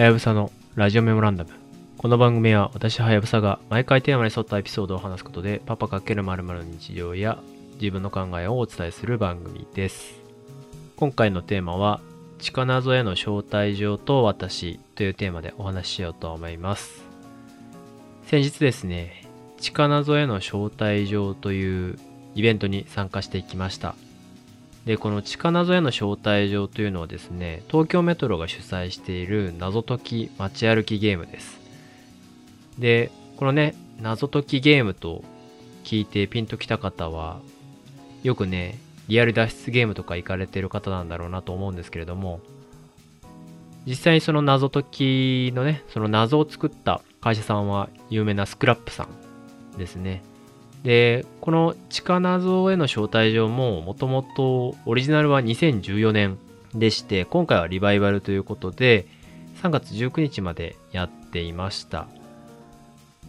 はやぶさのラジオメモランダム。この番組は私はやぶさが毎回テーマに沿ったエピソードを話すことでパパ×〇〇の日常や自分の考えをお伝えする番組です。今回のテーマは地謎への招待状と私というテーマでお話ししようと思います。先日ですね、地謎への招待状というイベントに参加していきました。で、この地下謎への招待状というのはですね、東京メトロが主催している謎解き街歩きゲームです。で、このね、謎解きゲームと聞いてピンときた方は、よくね、リアル脱出ゲームとか行かれてる方なんだろうなと思うんですけれども、実際にその謎解きのね、その謎を作った会社さんは有名なスクラップさんですね。で、この地下謎への招待状ももともとオリジナルは2014年でして、今回はリバイバルということで、3月19日までやっていました。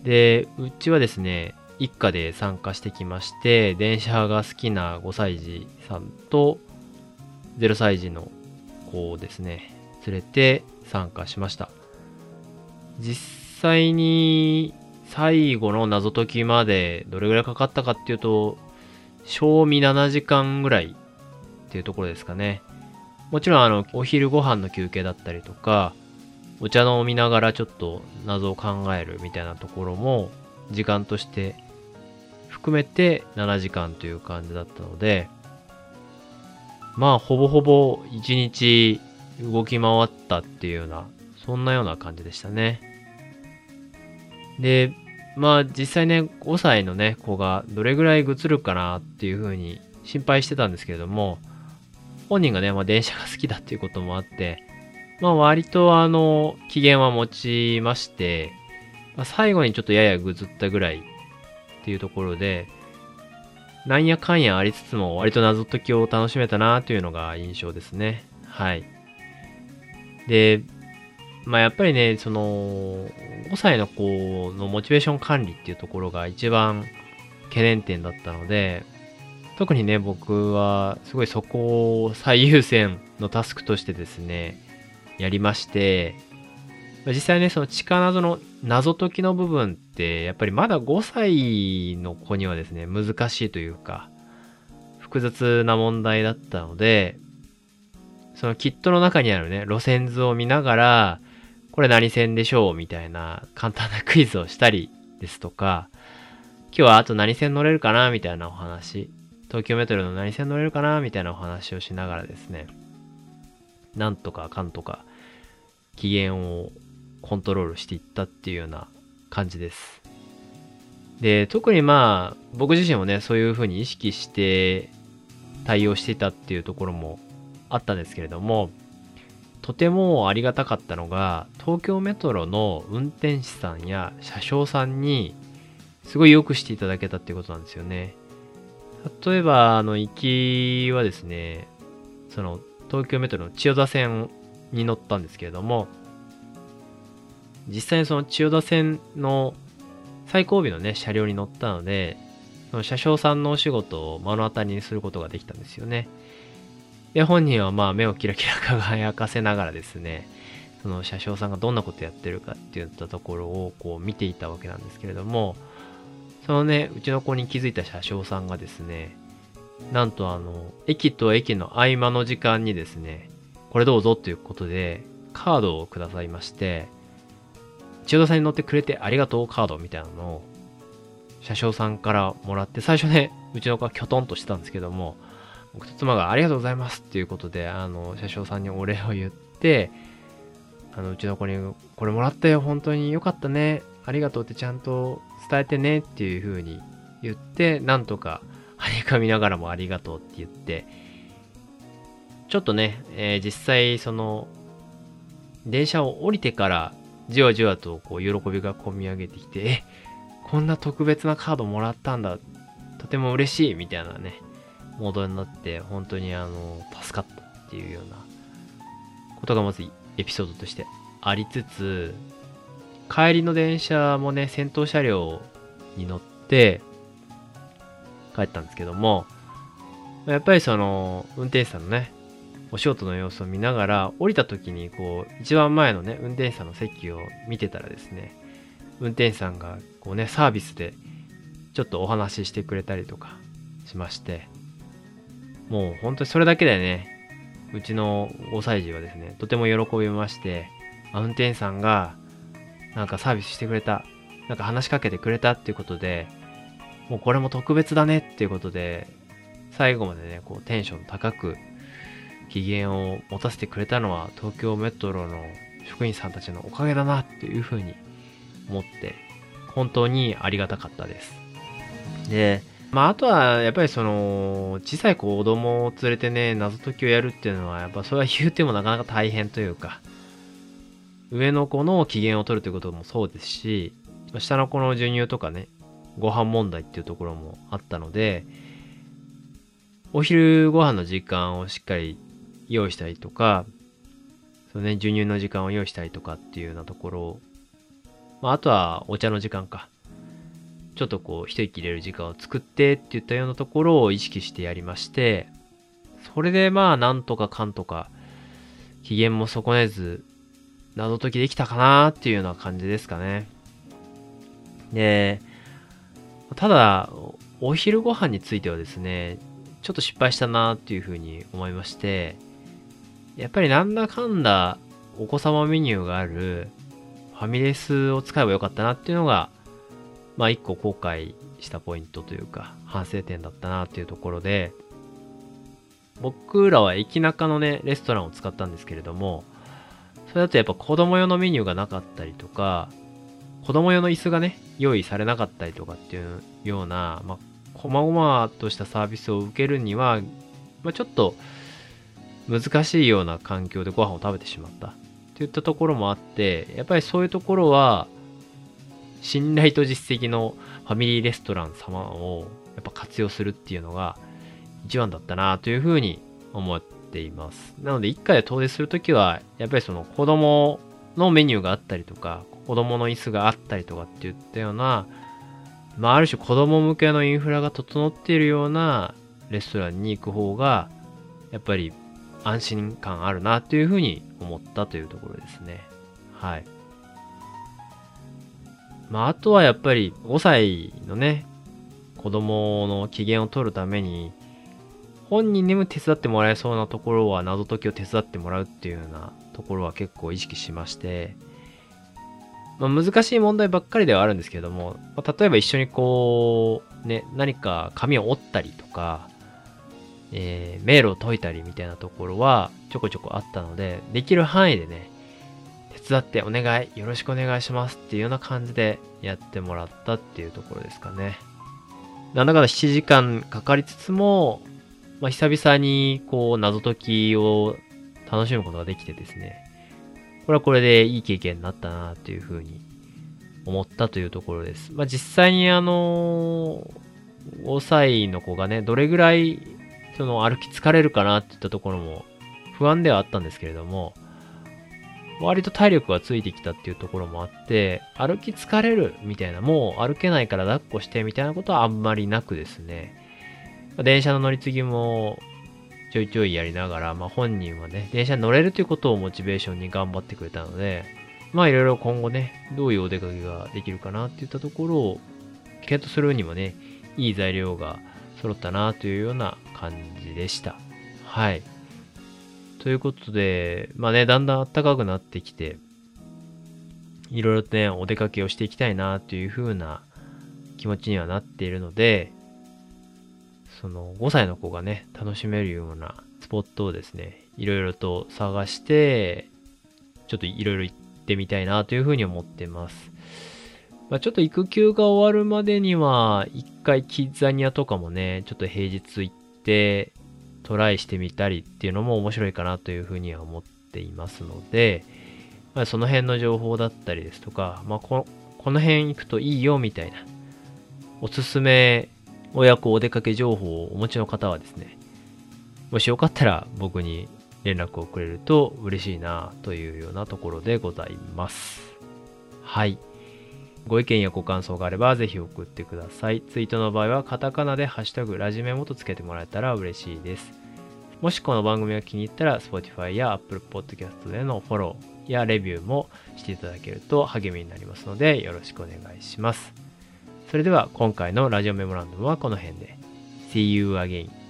で、うちはですね、一家で参加してきまして、電車が好きな5歳児さんと0歳児の子をですね、連れて参加しました。実際に最後の謎解きまでどれぐらいかかったかっていうと、賞味7時間ぐらいっていうところですかね。もちろんあの、お昼ご飯の休憩だったりとか、お茶飲みながらちょっと謎を考えるみたいなところも時間として含めて7時間という感じだったので、まあほぼほぼ1日動き回ったっていうような、そんなような感じでしたね。で、まあ実際ね、5歳のね、子がどれぐらいぐつるかなっていう風に心配してたんですけれども、本人がね、まあ電車が好きだっていうこともあって、まあ割とあの、機嫌は持ちまして、まあ、最後にちょっとややぐずったぐらいっていうところで、なんやかんやありつつも割と謎解きを楽しめたなというのが印象ですね。はい。で、まあやっぱりね、その、5歳の子のモチベーション管理っていうところが一番懸念点だったので、特にね、僕はすごいそこを最優先のタスクとしてですね、やりまして、実際ね、その地下謎の謎解きの部分って、やっぱりまだ5歳の子にはですね、難しいというか、複雑な問題だったので、そのキットの中にあるね、路線図を見ながら、これ何線でしょう？みたいな簡単なクイズをしたりですとか、今日はあと何線乗れるかな？みたいなお話、東京メトロの何線乗れるかな？みたいなお話をしながらですね、なんとかかんとか、機嫌をコントロールしていったっていうような感じです。で、特にまあ、僕自身もね、そういう風に意識して対応していたっていうところもあったんですけれども、とてもありがたかったのが、東京メトロの運転士さんや車掌さんに、すごい良くしていただけたっていうことなんですよね。例えば、あの、行きはですね、その、東京メトロの千代田線に乗ったんですけれども、実際にその千代田線の最後尾のね、車両に乗ったので、その車掌さんのお仕事を目の当たりにすることができたんですよね。で、本人はまあ目をキラキラ輝かせながらですね、その車掌さんがどんなことやってるかっていったところをこう見ていたわけなんですけれども、そのね、うちの子に気づいた車掌さんがですね、なんとあの、駅と駅の合間の時間にですね、これどうぞということで、カードをくださいまして、千代田さんに乗ってくれてありがとうカードみたいなのを、車掌さんからもらって、最初ね、うちの子はきょとんとしてたんですけども、僕と妻がありがとうございますっていうことで、あの、車掌さんにお礼を言って、あの、うちの子に、これもらったよ、本当によかったね、ありがとうってちゃんと伝えてねっていう風に言って、なんとか、はにかみながらもありがとうって言って、ちょっとね、えー実際その、電車を降りてから、じわじわとこう喜びが込み上げてきて、え、こんな特別なカードもらったんだ、とても嬉しいみたいなね、モードになって、本当にあの、助かったっていうようなことがまずエピソードとしてありつつ、帰りの電車もね、先頭車両に乗って帰ったんですけども、やっぱりその、運転手さんのね、お仕事の様子を見ながら、降りた時に、こう、一番前のね、運転手さんの席を見てたらですね、運転手さんが、こうね、サービスで、ちょっとお話ししてくれたりとかしまして、もう本当にそれだけでね、うちの5歳児はですね、とても喜びまして、運転手さんが、なんかサービスしてくれた、なんか話しかけてくれたっていうことで、もうこれも特別だねっていうことで、最後までね、こうテンション高く機嫌を持たせてくれたのは東京メトロの職員さんたちのおかげだなっていうふうに思って、本当にありがたかったです。で、まあ、あとは、やっぱりその、小さい子供を連れてね、謎解きをやるっていうのは、やっぱそれは言うてもなかなか大変というか、上の子の機嫌を取るということもそうですし、下の子の授乳とかね、ご飯問題っていうところもあったので、お昼ご飯の時間をしっかり用意したりとか、そのね、授乳の時間を用意したりとかっていうようなところまあ、あとはお茶の時間か。ちょっとこう、一息入れる時間を作ってって言ったようなところを意識してやりまして、それでまあ、なんとかかんとか、機嫌も損ねず、謎解きできたかなっていうような感じですかね。で、ただ、お昼ご飯についてはですね、ちょっと失敗したなっていうふうに思いまして、やっぱりなんだかんだお子様メニューがあるファミレスを使えばよかったなっていうのが、まあ一個後悔したポイントというか、反省点だったなっていうところで、僕らは駅中のね、レストランを使ったんですけれども、それだとやっぱ子供用のメニューがなかったりとか、子供用の椅子がね、用意されなかったりとかっていうような、まあ、細々としたサービスを受けるには、まあ、ちょっと難しいような環境でご飯を食べてしまった。っていったところもあって、やっぱりそういうところは、信頼と実績のファミリーレストラン様をやっぱ活用するっていうのが一番だったなというふうに思っています。なので一回で遠出するときは、やっぱりその子供のメニューがあったりとか、子供の椅子があったりとかっていったような、まあある種子供向けのインフラが整っているようなレストランに行く方が、やっぱり安心感あるなっていうふうに思ったというところですね。はい。まあ、あとはやっぱり5歳のね、子供の機嫌を取るために、本人にも手伝ってもらえそうなところは謎解きを手伝ってもらうっていうようなところは結構意識しまして、まあ、難しい問題ばっかりではあるんですけども、まあ、例えば一緒にこう、ね、何か紙を折ったりとか、えー、迷路を解いたりみたいなところはちょこちょこあったので、できる範囲でね、手伝ってお願い、よろしくお願いしますっていうような感じでやってもらったっていうところですかね。なんだかんだ7時間かかりつつも、まあ、久々にこう謎解きを楽しむことができてですね、これはこれでいい経験になったなっていうふうに思ったというところです。まあ、実際にあの5歳の子がね、どれぐらいその歩き疲れるかなっていったところも不安ではあったんですけれども、割と体力がついてきたっていうところもあって、歩き疲れるみたいな、もう歩けないから抱っこしてみたいなことはあんまりなくですね、電車の乗り継ぎもちょいちょいやりながら、まあ本人はね、電車に乗れるということをモチベーションに頑張ってくれたので、まあいろいろ今後ね、どういうお出かけができるかなっていったところを、ゲットするにもね、いい材料が揃ったなというような感じでした。はい。ということで、まあね、だんだん暖かくなってきて、いろいろとね、お出かけをしていきたいなという風な気持ちにはなっているので、その5歳の子がね、楽しめるようなスポットをですね、いろいろと探して、ちょっといろいろ行ってみたいなというふうに思ってます。まあ、ちょっと育休が終わるまでには、一回キッザニアとかもね、ちょっと平日行って、トライしてみたりっていうのも面白いかなというふうには思っていますので、まあ、その辺の情報だったりですとか、まあ、ここの辺行くといいよみたいな、おすすめ親子お出かけ情報をお持ちの方はですね、もしよかったら僕に連絡をくれると嬉しいなというようなところでございます。はい。ご意見やご感想があればぜひ送ってください。ツイートの場合はカタカナでハッシュタグラジメモとつけてもらえたら嬉しいです。もしこの番組が気に入ったら Spotify や Apple Podcast でのフォローやレビューもしていただけると励みになりますのでよろしくお願いします。それでは今回のラジオメモランドはこの辺で。See you again.